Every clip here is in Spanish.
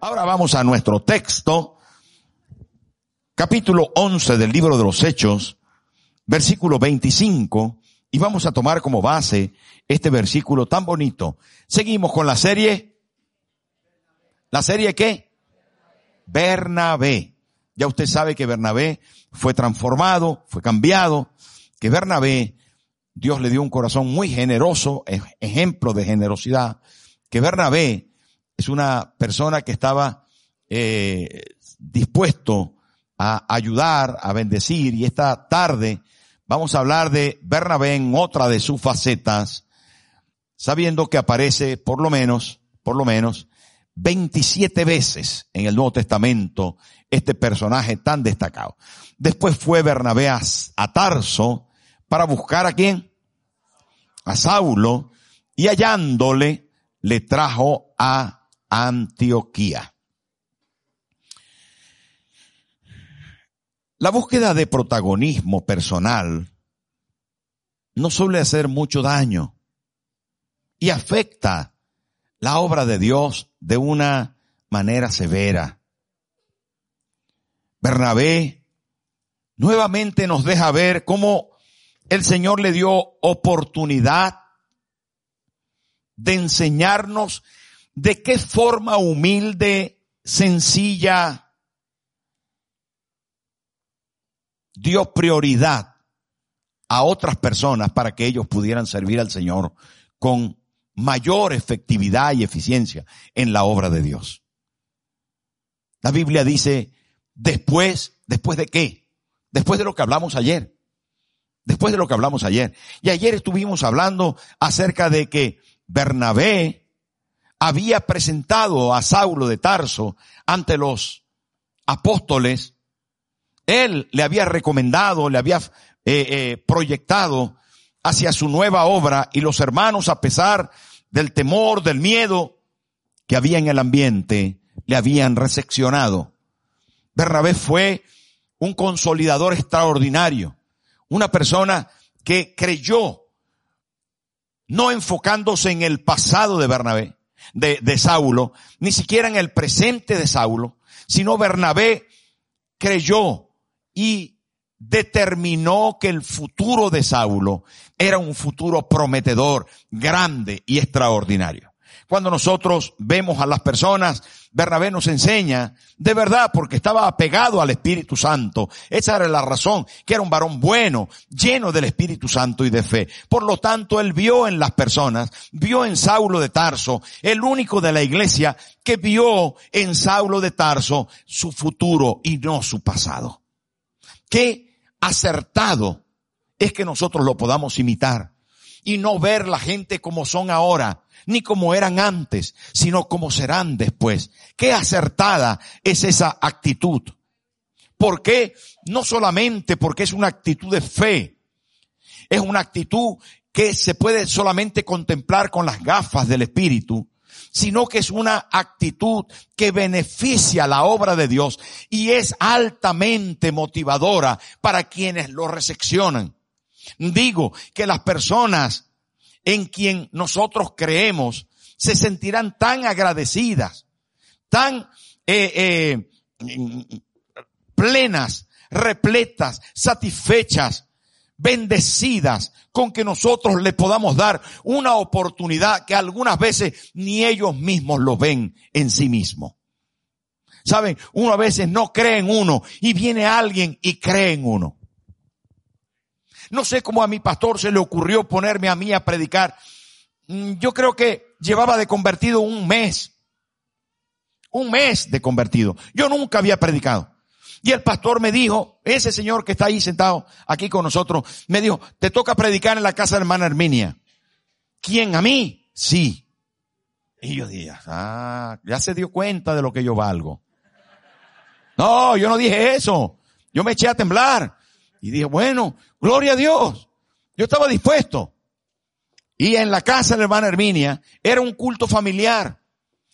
Ahora vamos a nuestro texto, capítulo 11 del libro de los Hechos, versículo 25, y vamos a tomar como base este versículo tan bonito. Seguimos con la serie. ¿La serie qué? Bernabé. Ya usted sabe que Bernabé fue transformado, fue cambiado, que Bernabé, Dios le dio un corazón muy generoso, ejemplo de generosidad, que Bernabé es una persona que estaba eh, dispuesto a ayudar, a bendecir, y esta tarde vamos a hablar de Bernabé en otra de sus facetas, sabiendo que aparece por lo menos, por lo menos, 27 veces en el Nuevo Testamento este personaje tan destacado. Después fue Bernabé a, Tarso para buscar a quién? A Saulo y hallándole le trajo a Antioquía. La búsqueda de protagonismo personal no suele hacer mucho daño y afecta la obra de Dios de una manera severa. Bernabé nuevamente nos deja ver cómo el Señor le dio oportunidad de enseñarnos de qué forma humilde, sencilla, dio prioridad a otras personas para que ellos pudieran servir al Señor con mayor efectividad y eficiencia en la obra de Dios. La Biblia dice, después, después de qué? Después de lo que hablamos ayer. Después de lo que hablamos ayer. Y ayer estuvimos hablando acerca de que Bernabé había presentado a Saulo de Tarso ante los apóstoles. Él le había recomendado, le había eh, eh, proyectado hacia su nueva obra y los hermanos, a pesar del temor, del miedo que había en el ambiente, le habían recepcionado. Bernabé fue un consolidador extraordinario, una persona que creyó, no enfocándose en el pasado de Bernabé, de, de Saulo, ni siquiera en el presente de Saulo, sino Bernabé creyó y determinó que el futuro de Saulo era un futuro prometedor, grande y extraordinario. Cuando nosotros vemos a las personas, Bernabé nos enseña, de verdad, porque estaba apegado al Espíritu Santo. Esa era la razón, que era un varón bueno, lleno del Espíritu Santo y de fe. Por lo tanto, él vio en las personas, vio en Saulo de Tarso, el único de la iglesia que vio en Saulo de Tarso su futuro y no su pasado. ¿Qué acertado es que nosotros lo podamos imitar y no ver la gente como son ahora, ni como eran antes, sino como serán después. Qué acertada es esa actitud. ¿Por qué? No solamente porque es una actitud de fe, es una actitud que se puede solamente contemplar con las gafas del Espíritu, sino que es una actitud que beneficia la obra de Dios y es altamente motivadora para quienes lo recepcionan. Digo que las personas en quien nosotros creemos se sentirán tan agradecidas, tan eh, eh, plenas, repletas, satisfechas, bendecidas con que nosotros le podamos dar una oportunidad que algunas veces ni ellos mismos lo ven en sí mismo. Saben, uno a veces no cree en uno y viene alguien y cree en uno. No sé cómo a mi pastor se le ocurrió ponerme a mí a predicar. Mm, yo creo que llevaba de convertido un mes. Un mes de convertido. Yo nunca había predicado. Y el pastor me dijo, ese señor que está ahí sentado aquí con nosotros, me dijo, te toca predicar en la casa de hermana Herminia. ¿Quién? ¿A mí? Sí. Y yo dije, ah, ya se dio cuenta de lo que yo valgo. No, yo no dije eso. Yo me eché a temblar. Y dije, bueno, gloria a Dios. Yo estaba dispuesto. Y en la casa de la hermana Herminia era un culto familiar.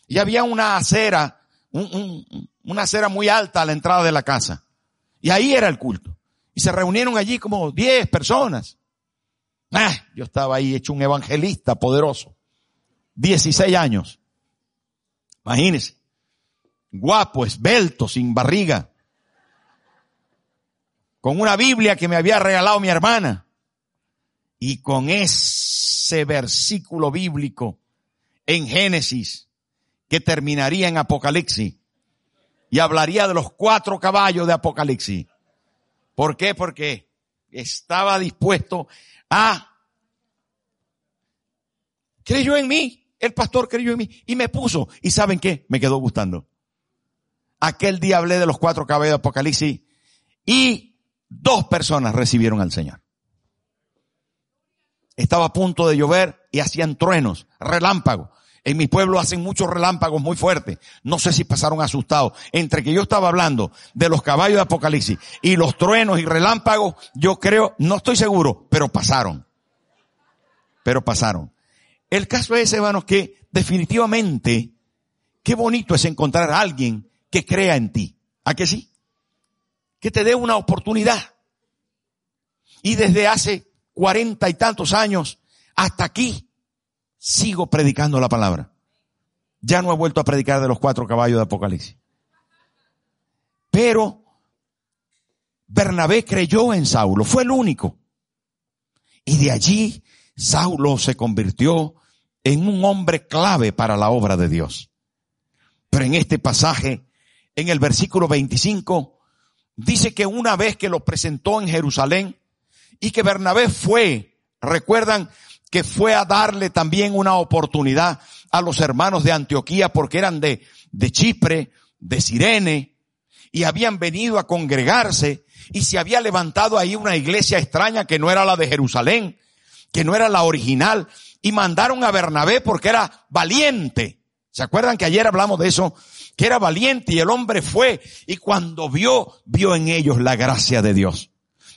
Y había una acera, un, un, una acera muy alta a la entrada de la casa. Y ahí era el culto. Y se reunieron allí como 10 personas. Ah, yo estaba ahí hecho un evangelista poderoso. 16 años. Imagínense. Guapo, esbelto, sin barriga. Con una Biblia que me había regalado mi hermana. Y con ese versículo bíblico en Génesis que terminaría en Apocalipsis y hablaría de los cuatro caballos de Apocalipsis. ¿Por qué? Porque estaba dispuesto a... Creyó en mí, el pastor creyó en mí y me puso. ¿Y saben qué? Me quedó gustando. Aquel día hablé de los cuatro caballos de Apocalipsis y dos personas recibieron al Señor. Estaba a punto de llover y hacían truenos, relámpagos. En mi pueblo hacen muchos relámpagos muy fuertes. No sé si pasaron asustados. Entre que yo estaba hablando de los caballos de Apocalipsis y los truenos y relámpagos, yo creo, no estoy seguro, pero pasaron. Pero pasaron. El caso es, hermanos, que definitivamente, qué bonito es encontrar a alguien que crea en ti. ¿A que sí? Que te dé una oportunidad. Y desde hace cuarenta y tantos años hasta aquí, sigo predicando la palabra. Ya no he vuelto a predicar de los cuatro caballos de Apocalipsis. Pero Bernabé creyó en Saulo, fue el único. Y de allí Saulo se convirtió en un hombre clave para la obra de Dios. Pero en este pasaje, en el versículo 25, dice que una vez que lo presentó en Jerusalén y que Bernabé fue, recuerdan, que fue a darle también una oportunidad a los hermanos de Antioquía porque eran de, de Chipre, de Sirene, y habían venido a congregarse y se había levantado ahí una iglesia extraña que no era la de Jerusalén, que no era la original, y mandaron a Bernabé porque era valiente. ¿Se acuerdan que ayer hablamos de eso? Que era valiente y el hombre fue y cuando vio, vio en ellos la gracia de Dios.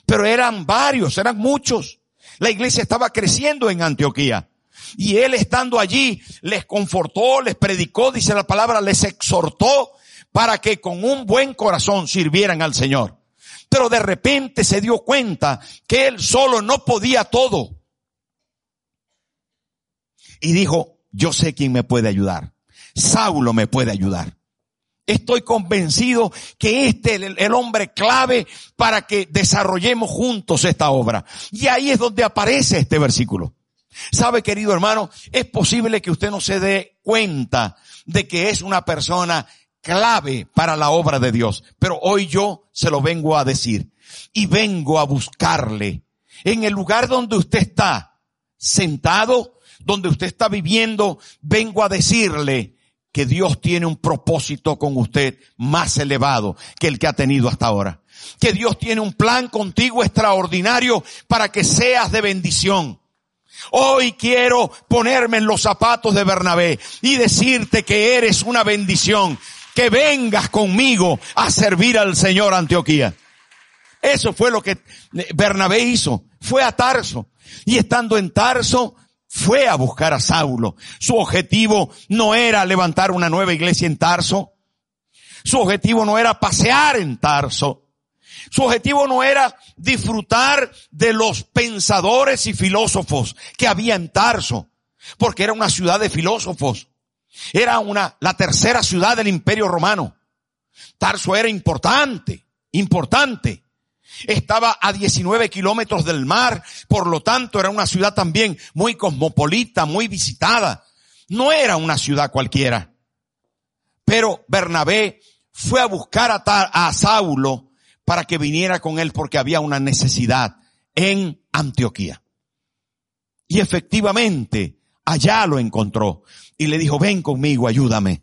Pero eran varios, eran muchos. La iglesia estaba creciendo en Antioquía. Y él estando allí les confortó, les predicó, dice la palabra, les exhortó para que con un buen corazón sirvieran al Señor. Pero de repente se dio cuenta que él solo no podía todo. Y dijo, yo sé quién me puede ayudar. Saulo me puede ayudar. Estoy convencido que este es el, hombre clave para que desarrollemos juntos esta obra. Y ahí es donde aparece este versículo. ¿Sabe, querido hermano? Es posible que usted no se dé cuenta de que es una persona clave para la obra de Dios. Pero hoy yo se lo vengo a decir. Y vengo a buscarle. En el lugar donde usted está sentado, donde usted está viviendo, vengo a decirle que Dios tiene un propósito con usted más elevado que el que ha tenido hasta ahora. Que Dios tiene un plan contigo extraordinario para que seas de bendición. Hoy quiero ponerme en los zapatos de Bernabé y decirte que eres una bendición, que vengas conmigo a servir al Señor Antioquía. Eso fue lo que Bernabé hizo. Fue a Tarso. Y estando en Tarso, fue a buscar a Saulo. Su objetivo no era levantar una nueva iglesia en Tarso. Su objetivo no era pasear en Tarso. Su objetivo no era disfrutar de los pensadores y filósofos que había en Tarso, porque era una ciudad de filósofos. Era una, la tercera ciudad del imperio romano. Tarso era importante, importante. Estaba a 19 kilómetros del mar, por lo tanto era una ciudad también muy cosmopolita, muy visitada. No era una ciudad cualquiera. Pero Bernabé fue a buscar a, a Saulo para que viniera con él porque había una necesidad en Antioquía. Y efectivamente, allá lo encontró y le dijo, ven conmigo, ayúdame.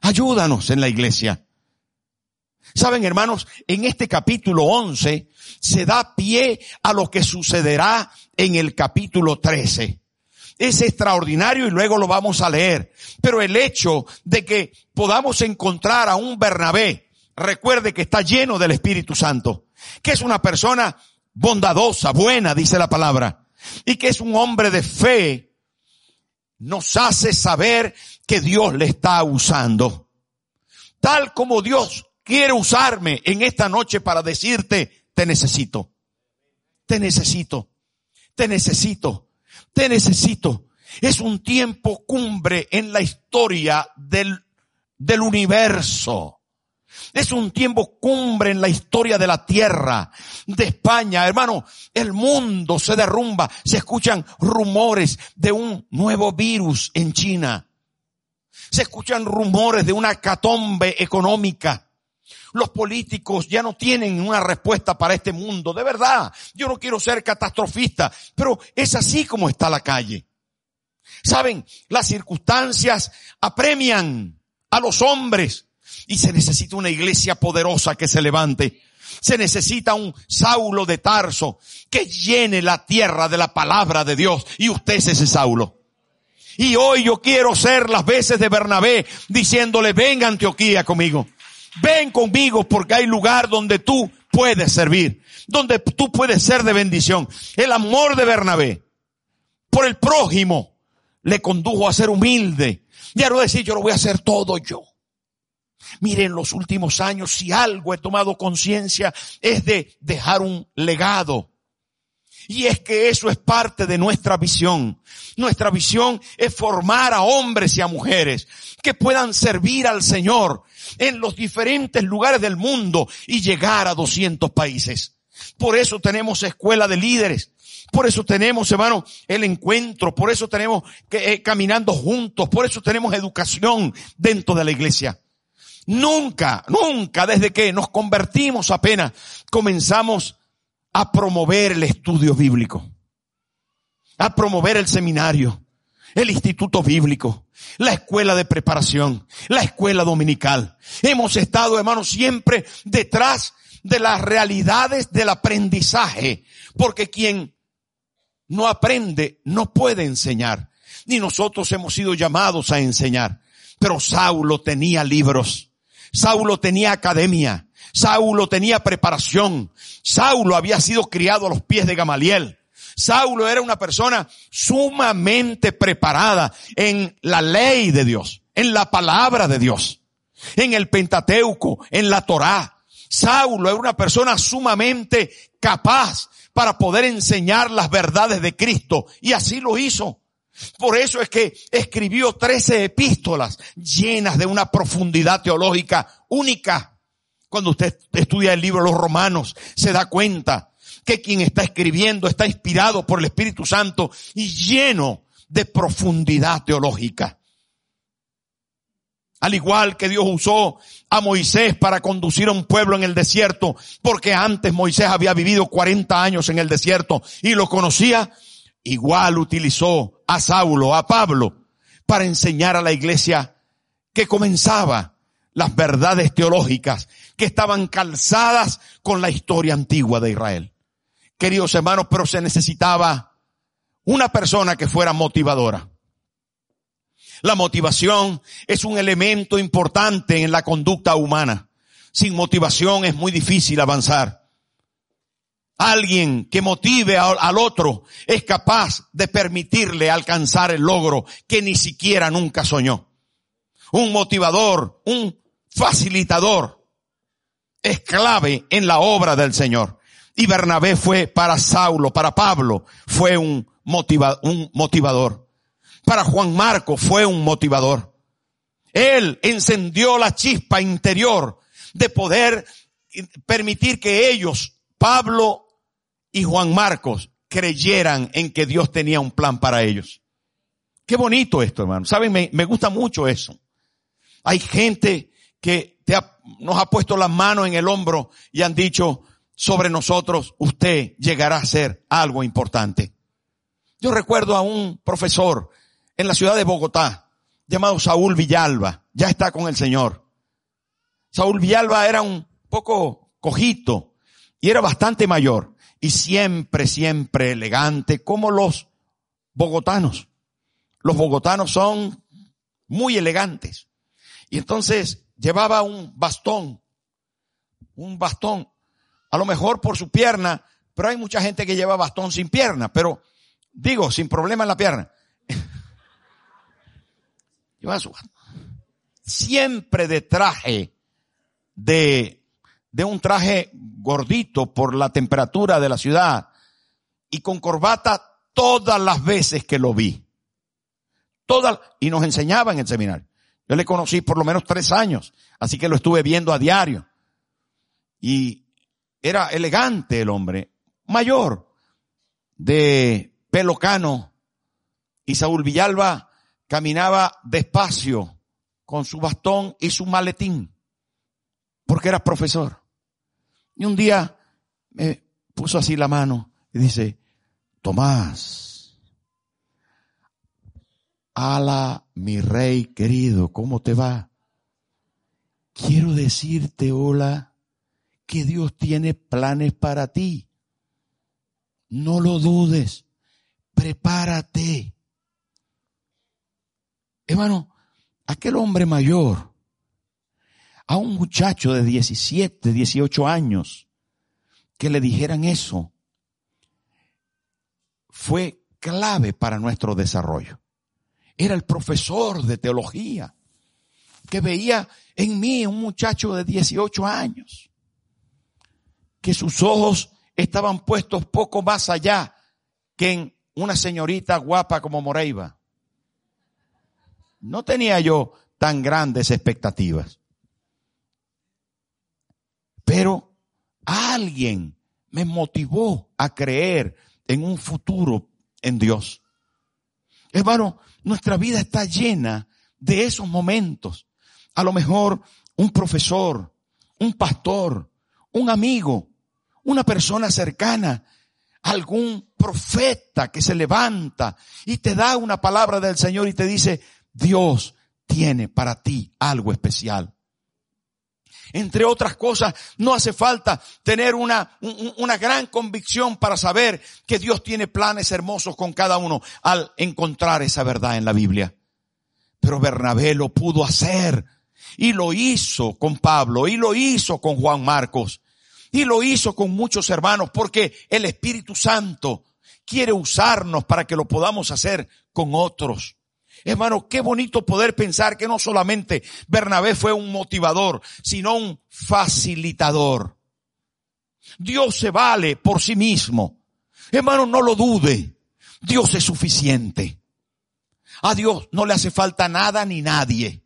Ayúdanos en la iglesia. Saben, hermanos, en este capítulo 11 se da pie a lo que sucederá en el capítulo 13. Es extraordinario y luego lo vamos a leer. Pero el hecho de que podamos encontrar a un Bernabé, recuerde que está lleno del Espíritu Santo, que es una persona bondadosa, buena, dice la palabra, y que es un hombre de fe, nos hace saber que Dios le está usando. Tal como Dios quiere usarme en esta noche para decirte, te necesito. Te necesito. Te necesito, te necesito. Es un tiempo cumbre en la historia del, del universo. Es un tiempo cumbre en la historia de la tierra, de España. Hermano, el mundo se derrumba. Se escuchan rumores de un nuevo virus en China. Se escuchan rumores de una catombe económica. Los políticos ya no tienen una respuesta para este mundo. De verdad, yo no quiero ser catastrofista, pero es así como está la calle. Saben, las circunstancias apremian a los hombres y se necesita una iglesia poderosa que se levante. Se necesita un Saulo de Tarso que llene la tierra de la palabra de Dios y usted es ese Saulo. Y hoy yo quiero ser las veces de Bernabé diciéndole, ven Antioquía conmigo. Ven conmigo porque hay lugar donde tú puedes servir, donde tú puedes ser de bendición. El amor de Bernabé por el prójimo le condujo a ser humilde y a no decir yo lo voy a hacer todo yo. Miren, los últimos años, si algo he tomado conciencia, es de dejar un legado. Y es que eso es parte de nuestra visión. Nuestra visión es formar a hombres y a mujeres que puedan servir al Señor en los diferentes lugares del mundo y llegar a 200 países. Por eso tenemos escuela de líderes. Por eso tenemos, hermano, el encuentro. Por eso tenemos que, eh, caminando juntos. Por eso tenemos educación dentro de la iglesia. Nunca, nunca desde que nos convertimos apenas comenzamos a promover el estudio bíblico, a promover el seminario, el instituto bíblico, la escuela de preparación, la escuela dominical. Hemos estado, hermanos, siempre detrás de las realidades del aprendizaje, porque quien no aprende no puede enseñar, ni nosotros hemos sido llamados a enseñar. Pero Saulo tenía libros, Saulo tenía academia, Saulo tenía preparación, Saulo había sido criado a los pies de Gamaliel. Saulo era una persona sumamente preparada en la ley de Dios, en la palabra de Dios, en el Pentateuco, en la Torá. Saulo era una persona sumamente capaz para poder enseñar las verdades de Cristo y así lo hizo. Por eso es que escribió trece epístolas llenas de una profundidad teológica única. Cuando usted estudia el libro de los romanos, se da cuenta que quien está escribiendo está inspirado por el Espíritu Santo y lleno de profundidad teológica. Al igual que Dios usó a Moisés para conducir a un pueblo en el desierto, porque antes Moisés había vivido 40 años en el desierto y lo conocía, igual utilizó a Saulo, a Pablo, para enseñar a la iglesia que comenzaba las verdades teológicas que estaban calzadas con la historia antigua de Israel. Queridos hermanos, pero se necesitaba una persona que fuera motivadora. La motivación es un elemento importante en la conducta humana. Sin motivación es muy difícil avanzar. Alguien que motive al otro es capaz de permitirle alcanzar el logro que ni siquiera nunca soñó. Un motivador, un facilitador es clave en la obra del Señor. Y Bernabé fue para Saulo, para Pablo, fue un, motivador. Para Juan Marco fue un motivador. Él encendió la chispa interior de poder permitir que ellos, Pablo y Juan Marcos creyeran en que Dios tenía un plan para ellos. Qué bonito esto, hermano. Saben, me, me gusta mucho eso. Hay gente que nos ha puesto las manos en el hombro y han dicho sobre nosotros, usted llegará a ser algo importante. Yo recuerdo a un profesor en la ciudad de Bogotá llamado Saúl Villalba. Ya está con el Señor. Saúl Villalba era un poco cojito y era bastante mayor y siempre, siempre elegante, como los bogotanos. Los bogotanos son muy elegantes. Y entonces llevaba un bastón, un bastón, a lo mejor por su pierna, pero hay mucha gente que lleva bastón sin pierna, pero digo, sin problema en la pierna. lleva su Siempre de traje de de un traje gordito por la temperatura de la ciudad y con corbata todas las veces que lo vi. Todas, y nos enseñaba en el seminario. Yo le conocí por lo menos tres años, así que lo estuve viendo a diario. Y era elegante el hombre, mayor, de pelo cano. Y Saúl Villalba caminaba despacio con su bastón y su maletín, porque era profesor. Y un día me puso así la mano y dice, Tomás, ala mi rey querido, ¿cómo te va? Quiero decirte, hola, que Dios tiene planes para ti. No lo dudes, prepárate. Hermano, aquel hombre mayor, a un muchacho de 17, 18 años, que le dijeran eso, fue clave para nuestro desarrollo. Era el profesor de teología que veía en mí un muchacho de 18 años, que sus ojos estaban puestos poco más allá que en una señorita guapa como Moreiva. No tenía yo tan grandes expectativas. Pero alguien me motivó a creer en un futuro en Dios. Hermano, nuestra vida está llena de esos momentos. A lo mejor un profesor, un pastor, un amigo, una persona cercana, algún profeta que se levanta y te da una palabra del Señor y te dice, Dios tiene para ti algo especial. Entre otras cosas, no hace falta tener una, una gran convicción para saber que Dios tiene planes hermosos con cada uno al encontrar esa verdad en la Biblia. Pero Bernabé lo pudo hacer y lo hizo con Pablo y lo hizo con Juan Marcos y lo hizo con muchos hermanos porque el Espíritu Santo quiere usarnos para que lo podamos hacer con otros. Hermano, qué bonito poder pensar que no solamente Bernabé fue un motivador, sino un facilitador. Dios se vale por sí mismo. Hermano, no lo dude. Dios es suficiente. A Dios no le hace falta nada ni nadie.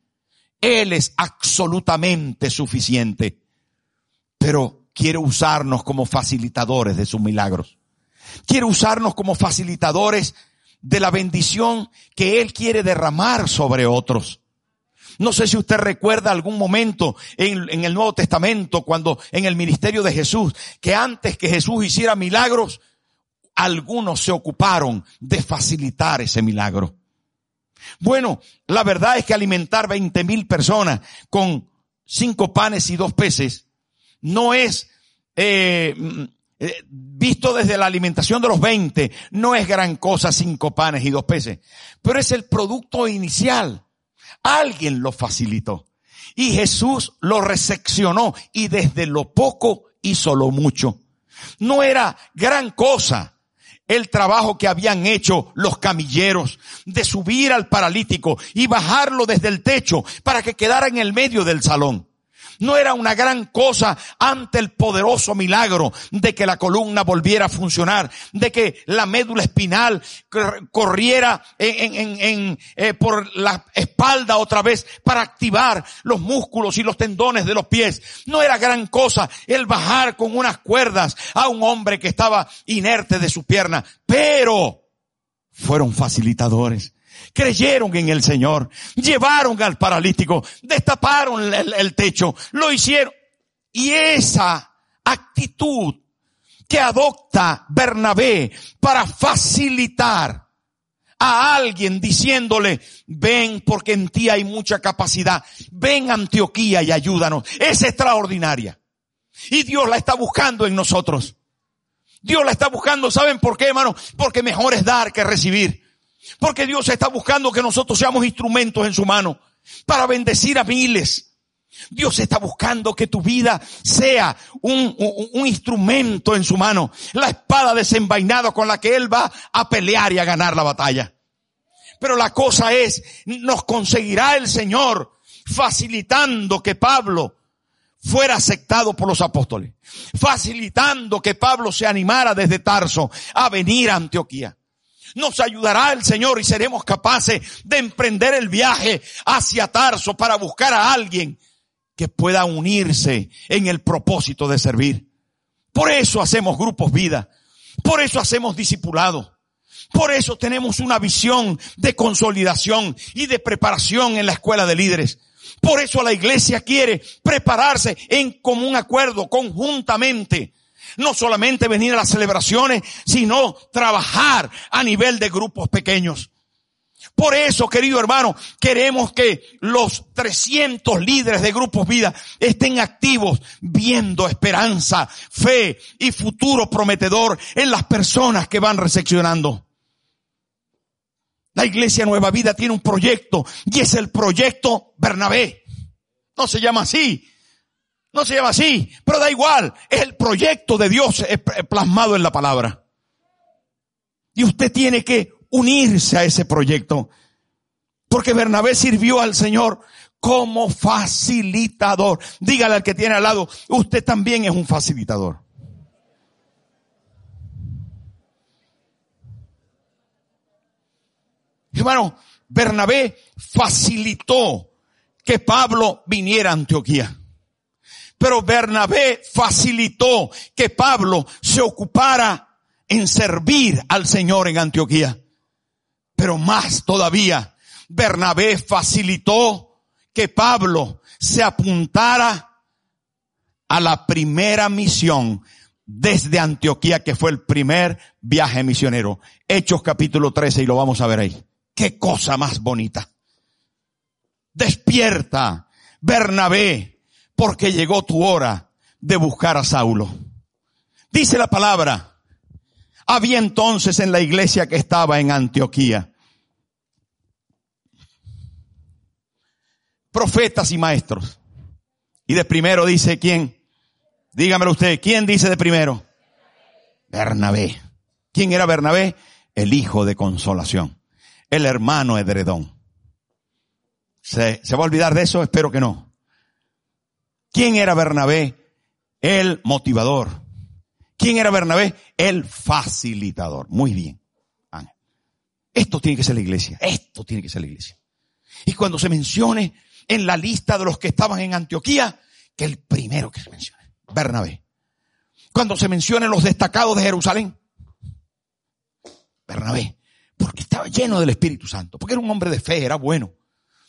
Él es absolutamente suficiente. Pero quiere usarnos como facilitadores de sus milagros. Quiere usarnos como facilitadores de la bendición que Él quiere derramar sobre otros. No sé si usted recuerda algún momento en, el Nuevo Testamento, cuando en el ministerio de Jesús, que antes que Jesús hiciera milagros, algunos se ocuparon de facilitar ese milagro. Bueno, la verdad es que alimentar 20 mil personas con cinco panes y dos peces no es eh, eh, visto desde la alimentación de los 20, no es gran cosa cinco panes y dos peces, pero es el producto inicial. Alguien lo facilitó. Y Jesús lo reseccionó y desde lo poco hizo lo mucho. No era gran cosa el trabajo que habían hecho los camilleros de subir al paralítico y bajarlo desde el techo para que quedara en el medio del salón no era una gran cosa ante el poderoso milagro de que la columna volviera a funcionar, de que la médula espinal corriera en, eh, por la espalda otra vez para activar los músculos y los tendones de los pies. No era gran cosa el bajar con unas cuerdas a un hombre que estaba inerte de su pierna, pero fueron facilitadores creyeron en el Señor, llevaron al paralítico, destaparon el, techo, lo hicieron. Y esa actitud que adopta Bernabé para facilitar a alguien diciéndole, ven porque en ti hay mucha capacidad, ven Antioquía y ayúdanos, es extraordinaria. Y Dios la está buscando en nosotros. Dios la está buscando, ¿saben por qué, hermano? Porque mejor es dar que recibir. Porque Dios está buscando que nosotros seamos instrumentos en su mano para bendecir a miles. Dios está buscando que tu vida sea un, instrumento en su mano, la espada desenvainada con la que Él va a pelear y a ganar la batalla. Pero la cosa es, nos conseguirá el Señor facilitando que Pablo fuera aceptado por los apóstoles, facilitando que Pablo se animara desde Tarso a venir a Antioquía. Nos ayudará el Señor y seremos capaces de emprender el viaje hacia Tarso para buscar a alguien que pueda unirse en el propósito de servir. Por eso hacemos grupos vida. Por eso hacemos discipulados. Por eso tenemos una visión de consolidación y de preparación en la escuela de líderes. Por eso la iglesia quiere prepararse en común acuerdo, conjuntamente. No solamente venir a las celebraciones, sino trabajar a nivel de grupos pequeños. Por eso, querido hermano, queremos que los 300 líderes de grupos vida estén activos viendo esperanza, fe y futuro prometedor en las personas que van recepcionando. La iglesia Nueva Vida tiene un proyecto y es el proyecto Bernabé. No se llama así. No se llama así, pero da igual. Es el proyecto de Dios plasmado en la palabra. Y usted tiene que unirse a ese proyecto. Porque Bernabé sirvió al Señor como facilitador. Dígale al que tiene al lado, usted también es un facilitador. Hermano, Bernabé facilitó que Pablo viniera a Antioquía. Pero Bernabé facilitó que Pablo se ocupara en servir al Señor en Antioquía. Pero más todavía, Bernabé facilitó que Pablo se apuntara a la primera misión desde Antioquía, que fue el primer viaje misionero. Hechos capítulo 13 y lo vamos a ver ahí. Qué cosa más bonita. Despierta, Bernabé, porque llegó tu hora de buscar a Saulo. Dice la palabra, había entonces en la iglesia que estaba en Antioquía profetas y maestros. Y de primero dice quién? Dígamelo usted, ¿quién dice de primero? Bernabé. ¿Quién era Bernabé? El hijo de consolación el hermano edredón. ¿Se, ¿Se va a olvidar de eso? Espero que no. ¿Quién era Bernabé? El motivador. ¿Quién era Bernabé? El facilitador. Muy bien. Esto tiene que ser la iglesia. Esto tiene que ser la iglesia. Y cuando se mencione en la lista de los que estaban en Antioquía, que el primero que se mencione, Bernabé. Cuando se mencione los destacados de Jerusalén, Bernabé. Porque estaba lleno del Espíritu Santo, porque era un hombre de fe, era bueno,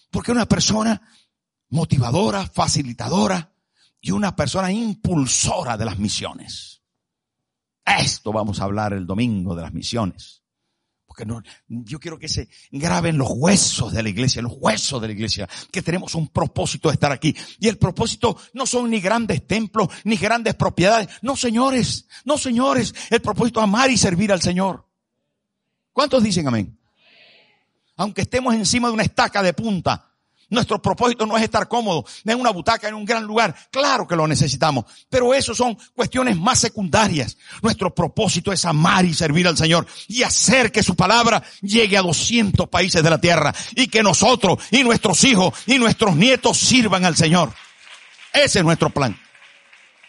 porque era una persona motivadora, facilitadora y una persona impulsora de las misiones. Esto vamos a hablar el domingo de las misiones. Porque no, yo quiero que se graben los huesos de la iglesia, los huesos de la iglesia, que tenemos un propósito de estar aquí. Y el propósito no son ni grandes templos, ni grandes propiedades. No, señores, no, señores. El propósito es amar y servir al Señor. ¿Cuántos dicen amén? Aunque estemos encima de una estaca de punta, nuestro propósito no es estar cómodo en una butaca en un gran lugar. Claro que lo necesitamos, pero eso son cuestiones más secundarias. Nuestro propósito es amar y servir al Señor y hacer que su palabra llegue a 200 países de la tierra y que nosotros y nuestros hijos y nuestros nietos sirvan al Señor. Ese es nuestro plan.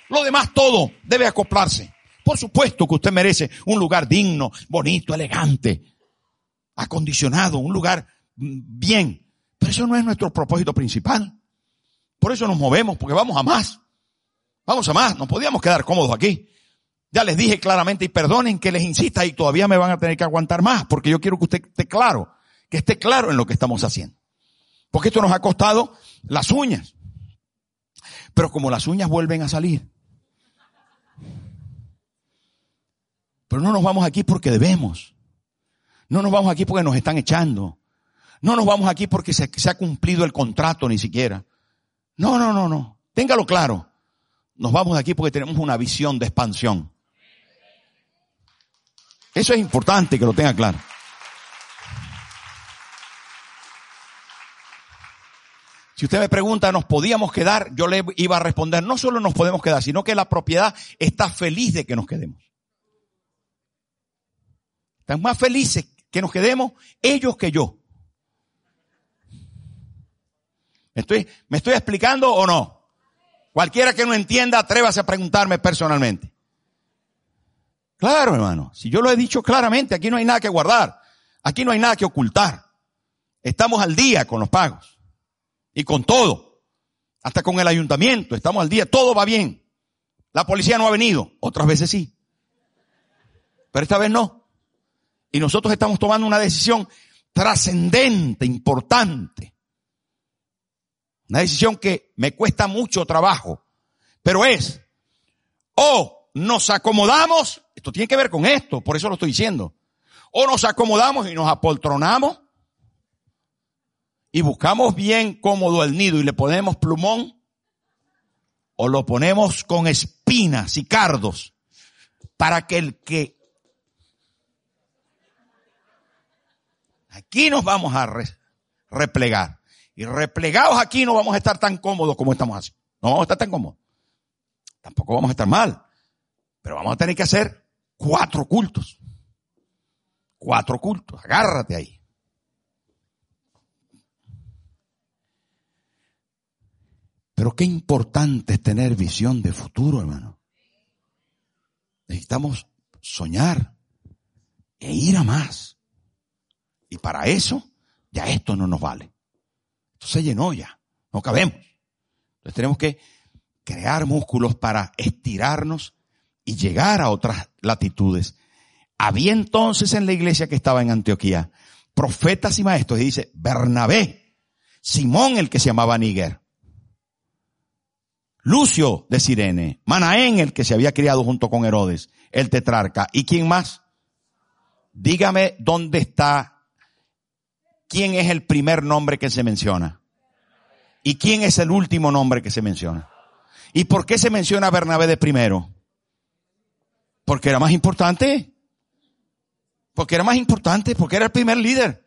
Lo demás todo debe acoplarse. Por supuesto que usted merece un lugar digno, bonito, elegante, acondicionado, un lugar mm, bien. Pero eso no es nuestro propósito principal. Por eso nos movemos, porque vamos a más. Vamos a más. No podíamos quedar cómodos aquí. Ya les dije claramente y perdonen que les insista y todavía me van a tener que aguantar más, porque yo quiero que usted esté claro, que esté claro en lo que estamos haciendo. Porque esto nos ha costado las uñas. Pero como las uñas vuelven a salir, Pero no nos vamos aquí porque debemos. No nos vamos aquí porque nos están echando. No nos vamos aquí porque se, ha cumplido el contrato ni siquiera. No, no, no, no. Téngalo claro. Nos vamos aquí porque tenemos una visión de expansión. Eso es importante que lo tenga claro. Si usted me pregunta, ¿nos podíamos quedar? Yo le iba a responder, no solo nos podemos quedar, sino que la propiedad está feliz de que nos quedemos. Están más felices que nos quedemos ellos que yo. ¿Me estoy, ¿Me estoy explicando o no? Cualquiera que no entienda, atrévase a preguntarme personalmente. Claro, hermano. Si yo lo he dicho claramente, aquí no hay nada que guardar. Aquí no hay nada que ocultar. Estamos al día con los pagos. Y con todo. Hasta con el ayuntamiento. Estamos al día. Todo va bien. La policía no ha venido. Otras veces sí. Pero esta vez no. Y nosotros estamos tomando una decisión trascendente, importante. Una decisión que me cuesta mucho trabajo. Pero es, o nos acomodamos, esto tiene que ver con esto, por eso lo estoy diciendo. O nos acomodamos y nos apoltronamos y buscamos bien cómodo el nido y le ponemos plumón o lo ponemos con espinas y cardos para que el que aquí nos vamos a replegar y replegados aquí no vamos a estar tan cómodos como estamos así. No vamos a estar tan cómodos. Tampoco vamos a estar mal. Pero vamos a tener que hacer cuatro cultos. Cuatro cultos. Agárrate ahí. Pero qué importante es tener visión de futuro, hermano. Necesitamos soñar e ir a más. Y para eso, ya esto no nos vale. Esto se llenó ya. No cabemos. Entonces tenemos que crear músculos para estirarnos y llegar a otras latitudes. Había entonces en la iglesia que estaba en Antioquía profetas y maestros y dice Bernabé, Simón el que se llamaba Níger, Lucio de Sirene, Manaén el que se había criado junto con Herodes, el tetrarca, ¿y quién más? Dígame dónde está, quién es el primer nombre que se menciona y quién es el último nombre que se menciona. ¿Y por qué se menciona Bernabé de primero? Porque era más importante. Porque era más importante, porque era el primer líder.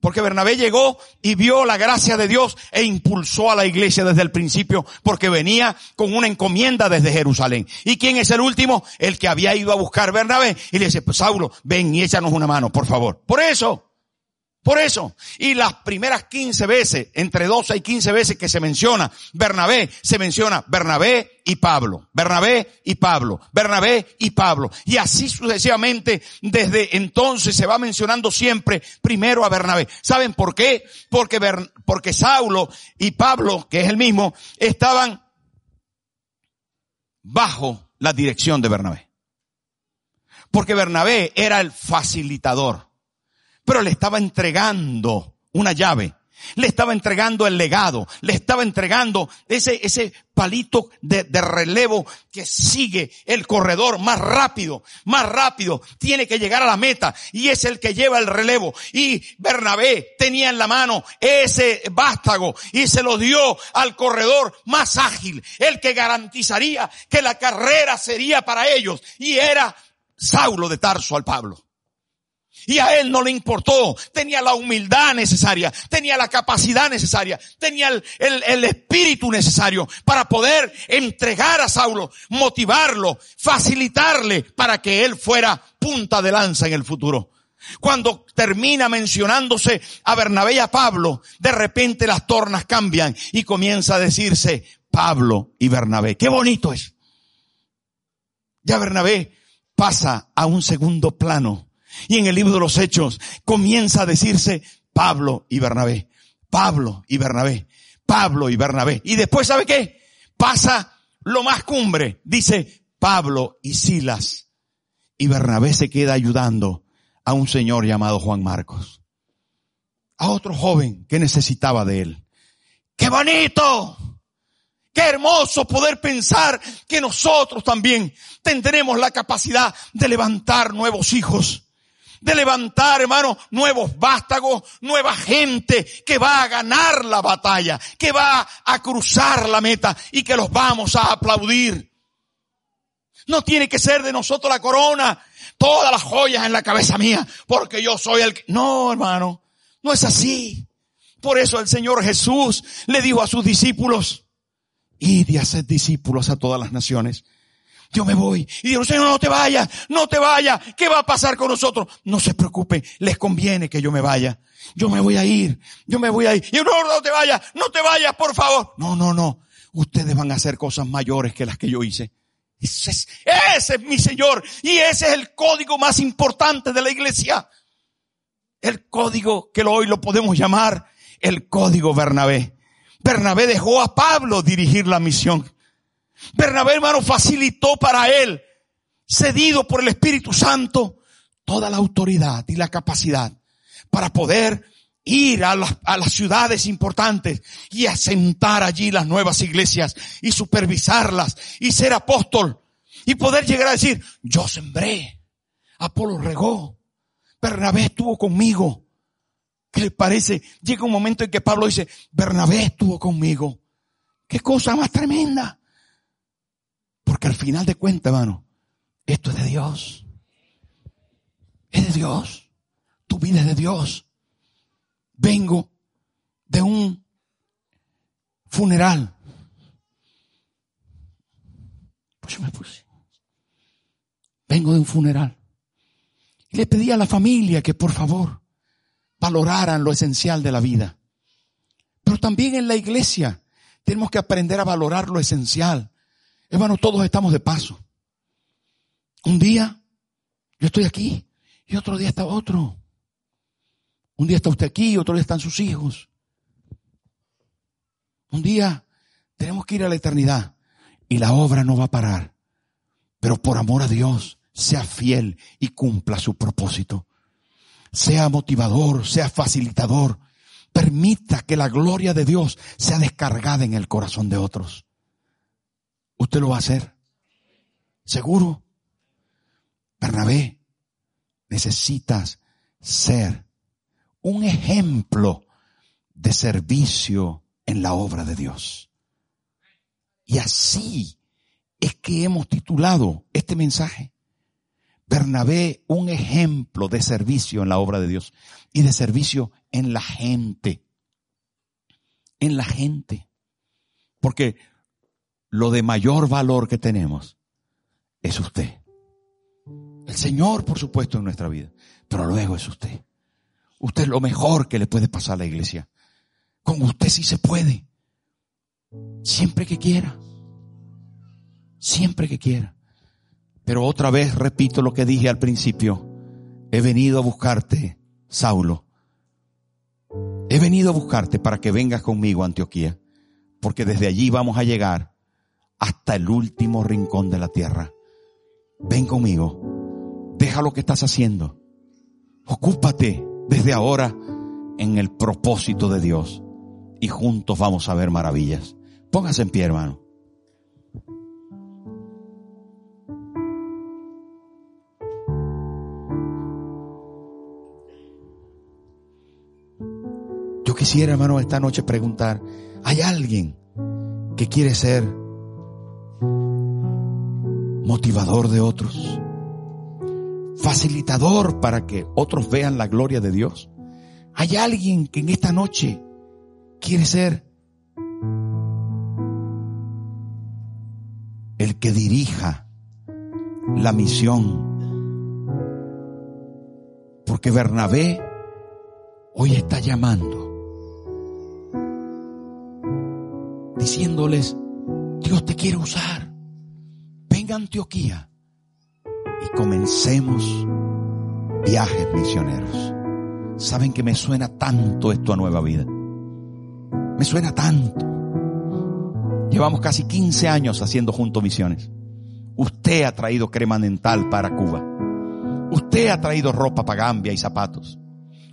Porque Bernabé llegó y vio la gracia de Dios e impulsó a la iglesia desde el principio porque venía con una encomienda desde Jerusalén. ¿Y quién es el último? El que había ido a buscar Bernabé y le dice, pues Saulo, ven y échanos una mano, por favor. Por eso. Por eso, y las primeras 15 veces, entre 12 y 15 veces que se menciona Bernabé, se menciona Bernabé y Pablo, Bernabé y Pablo, Bernabé y Pablo. Y así sucesivamente, desde entonces se va mencionando siempre primero a Bernabé. ¿Saben por qué? Porque, porque Saulo y Pablo, que es el mismo, estaban bajo la dirección de Bernabé. Porque Bernabé era el facilitador pero le estaba entregando una llave. Le estaba entregando el legado, le estaba entregando ese, ese palito de, de, relevo que sigue el corredor más rápido, más rápido, tiene que llegar a la meta y es el que lleva el relevo. Y Bernabé tenía en la mano ese vástago y se lo dio al corredor más ágil, el que garantizaría que la carrera sería para ellos y era Saulo de Tarso al Pablo. Y a él no le importó. Tenía la humildad necesaria, tenía la capacidad necesaria, tenía el, el, espíritu necesario para poder entregar a Saulo, motivarlo, facilitarle para que él fuera punta de lanza en el futuro. Cuando termina mencionándose a Bernabé y a Pablo, de repente las tornas cambian y comienza a decirse Pablo y Bernabé. Qué bonito es. Ya Bernabé pasa a un segundo plano y en el libro de los Hechos comienza a decirse Pablo y Bernabé, Pablo y Bernabé, Pablo y Bernabé. Y después, ¿sabe qué? Pasa lo más cumbre. Dice Pablo y Silas. Y Bernabé se queda ayudando a un señor llamado Juan Marcos. A otro joven que necesitaba de él. ¡Qué bonito! Qué hermoso poder pensar que nosotros también tendremos la capacidad de levantar nuevos hijos de levantar, hermano, nuevos vástagos, nueva gente que va a ganar la batalla, que va a cruzar la meta y que los vamos a aplaudir. No tiene que ser de nosotros la corona, todas las joyas en la cabeza mía, porque yo soy el No, hermano, no es así. Por eso el Señor Jesús le dijo a sus discípulos, id y haced discípulos a todas las naciones yo me voy. Y digo, Señor, no te vayas, no te vayas. ¿Qué va a pasar con nosotros? No se preocupe, les conviene que yo me vaya. Yo me voy a ir, yo me voy a ir. Y no, no te vayas, no te vayas, por favor. No, no, no. ustedes van a hacer cosas mayores que las que yo hice. Es, ese es mi Señor. Y ese es el código más importante de la iglesia. El código que hoy lo podemos llamar el código Bernabé. Bernabé dejó a Pablo dirigir la misión. Bernabé, hermano, facilitó para él, cedido por el Espíritu Santo, toda la autoridad y la capacidad para poder ir a las, ciudades importantes y asentar allí las nuevas iglesias y supervisarlas y ser apóstol y poder llegar a decir, yo sembré, Apolo regó, Bernabé estuvo conmigo. ¿Qué le parece? Llega un momento en que Pablo dice, Bernabé estuvo conmigo. Qué cosa más tremenda. Porque al final de cuentas, hermano, esto es de Dios. Es de Dios. Tu vida es de Dios vengo de un funeral. Pues. Vengo de un funeral. Y le pedí a la familia que por favor valoraran lo esencial de la vida. Pero también en la iglesia tenemos que aprender a valorar lo esencial. Hermano, todos estamos de paso. Un día yo estoy aquí y otro día está otro. Un día está usted aquí, otro día están sus hijos. Un día tenemos que ir a la eternidad y la obra no va a parar. Pero por amor a Dios, sea fiel y cumpla su propósito. Sea motivador, sea facilitador. Permita que la gloria de Dios sea descargada en el corazón de otros. ¿Usted lo va a hacer? ¿Seguro? Bernabé, necesitas ser un ejemplo de servicio en la obra de Dios. Y así es que hemos titulado este mensaje. Bernabé, un ejemplo de servicio en la obra de Dios y de servicio en la gente. En la gente. Porque lo de mayor valor que tenemos es usted. El Señor, por supuesto, en nuestra vida, pero luego es usted. Usted es lo mejor que le puede pasar a la iglesia. Con usted sí se puede. Siempre que quiera. Siempre que quiera. Pero otra vez repito lo que dije al principio. He venido a buscarte, Saulo. He venido a buscarte para que vengas conmigo a Antioquía. Porque desde allí vamos a llegar hasta el último rincón de la tierra. Ven conmigo. Deja lo que estás haciendo. Ocúpate desde ahora en el propósito de Dios y juntos vamos a ver maravillas. Póngase en pie, hermano. Yo quisiera, hermano, esta noche preguntar, ¿hay alguien que quiere ser motivador de otros? facilitador para que otros vean la gloria de Dios. Hay alguien que en esta noche quiere ser el que dirija la misión. Porque Bernabé hoy está llamando, diciéndoles, Dios te quiere usar. Antioquía y comencemos viajes misioneros. Saben que me suena tanto esto a nueva vida. Me suena tanto. Llevamos casi 15 años haciendo juntos misiones. Usted ha traído crema dental para Cuba. Usted ha traído ropa para Gambia y zapatos.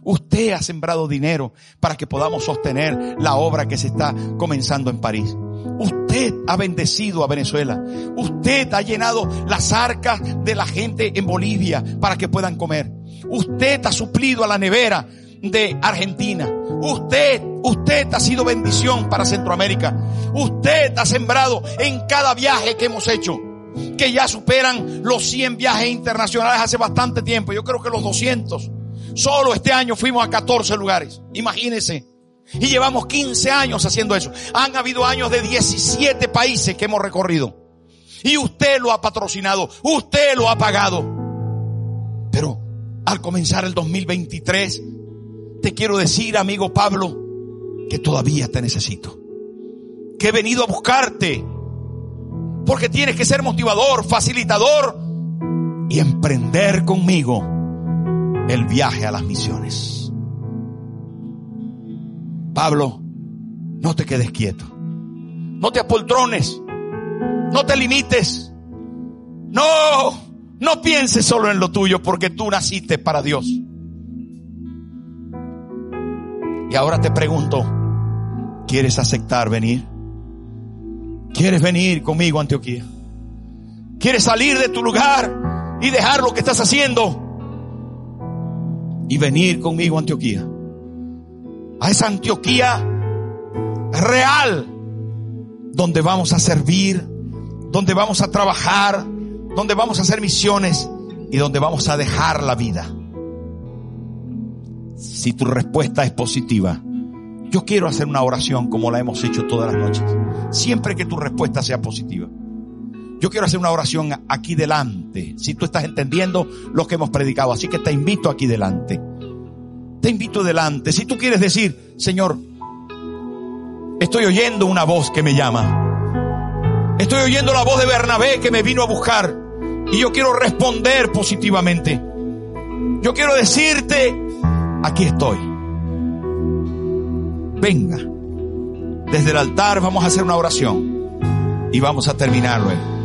Usted ha sembrado dinero para que podamos sostener la obra que se está comenzando en París. Usted ha bendecido a Venezuela. Usted ha llenado las arcas de la gente en Bolivia para que puedan comer. Usted ha suplido a la nevera de Argentina. Usted, usted ha sido bendición para Centroamérica. Usted ha sembrado en cada viaje que hemos hecho, que ya superan los 100 viajes internacionales hace bastante tiempo. Yo creo que los 200. Solo este año fuimos a 14 lugares. Imagínense. Y llevamos 15 años haciendo eso. Han habido años de 17 países que hemos recorrido. Y usted lo ha patrocinado, usted lo ha pagado. Pero al comenzar el 2023, te quiero decir, amigo Pablo, que todavía te necesito. que he venido a buscarte. Porque tienes que ser motivador, facilitador y emprender conmigo el viaje a las misiones. Pablo, no te quedes quieto. No te apoltrones. No te limites. No, no pienses solo en lo tuyo porque tú naciste para Dios. Y ahora te pregunto, ¿quieres aceptar venir? ¿Quieres venir conmigo a Antioquía? ¿Quieres salir de tu lugar y dejar lo que estás haciendo? Y venir conmigo a Antioquía. A esa Antioquía real, donde vamos a servir, donde vamos a trabajar, donde vamos a hacer misiones y donde vamos a dejar la vida. Si tu respuesta es positiva, yo quiero hacer una oración como la hemos hecho todas las noches. Siempre que tu respuesta sea positiva. Yo quiero hacer una oración aquí delante. Si tú estás entendiendo lo que hemos predicado. Así que te invito aquí delante. Te invito delante. Si tú quieres decir, Señor, estoy oyendo una voz que me llama. Estoy oyendo la voz de Bernabé que me vino a buscar. Y yo quiero responder positivamente. Yo quiero decirte, aquí estoy. Venga. Desde el altar vamos a hacer una oración y vamos a terminar luego.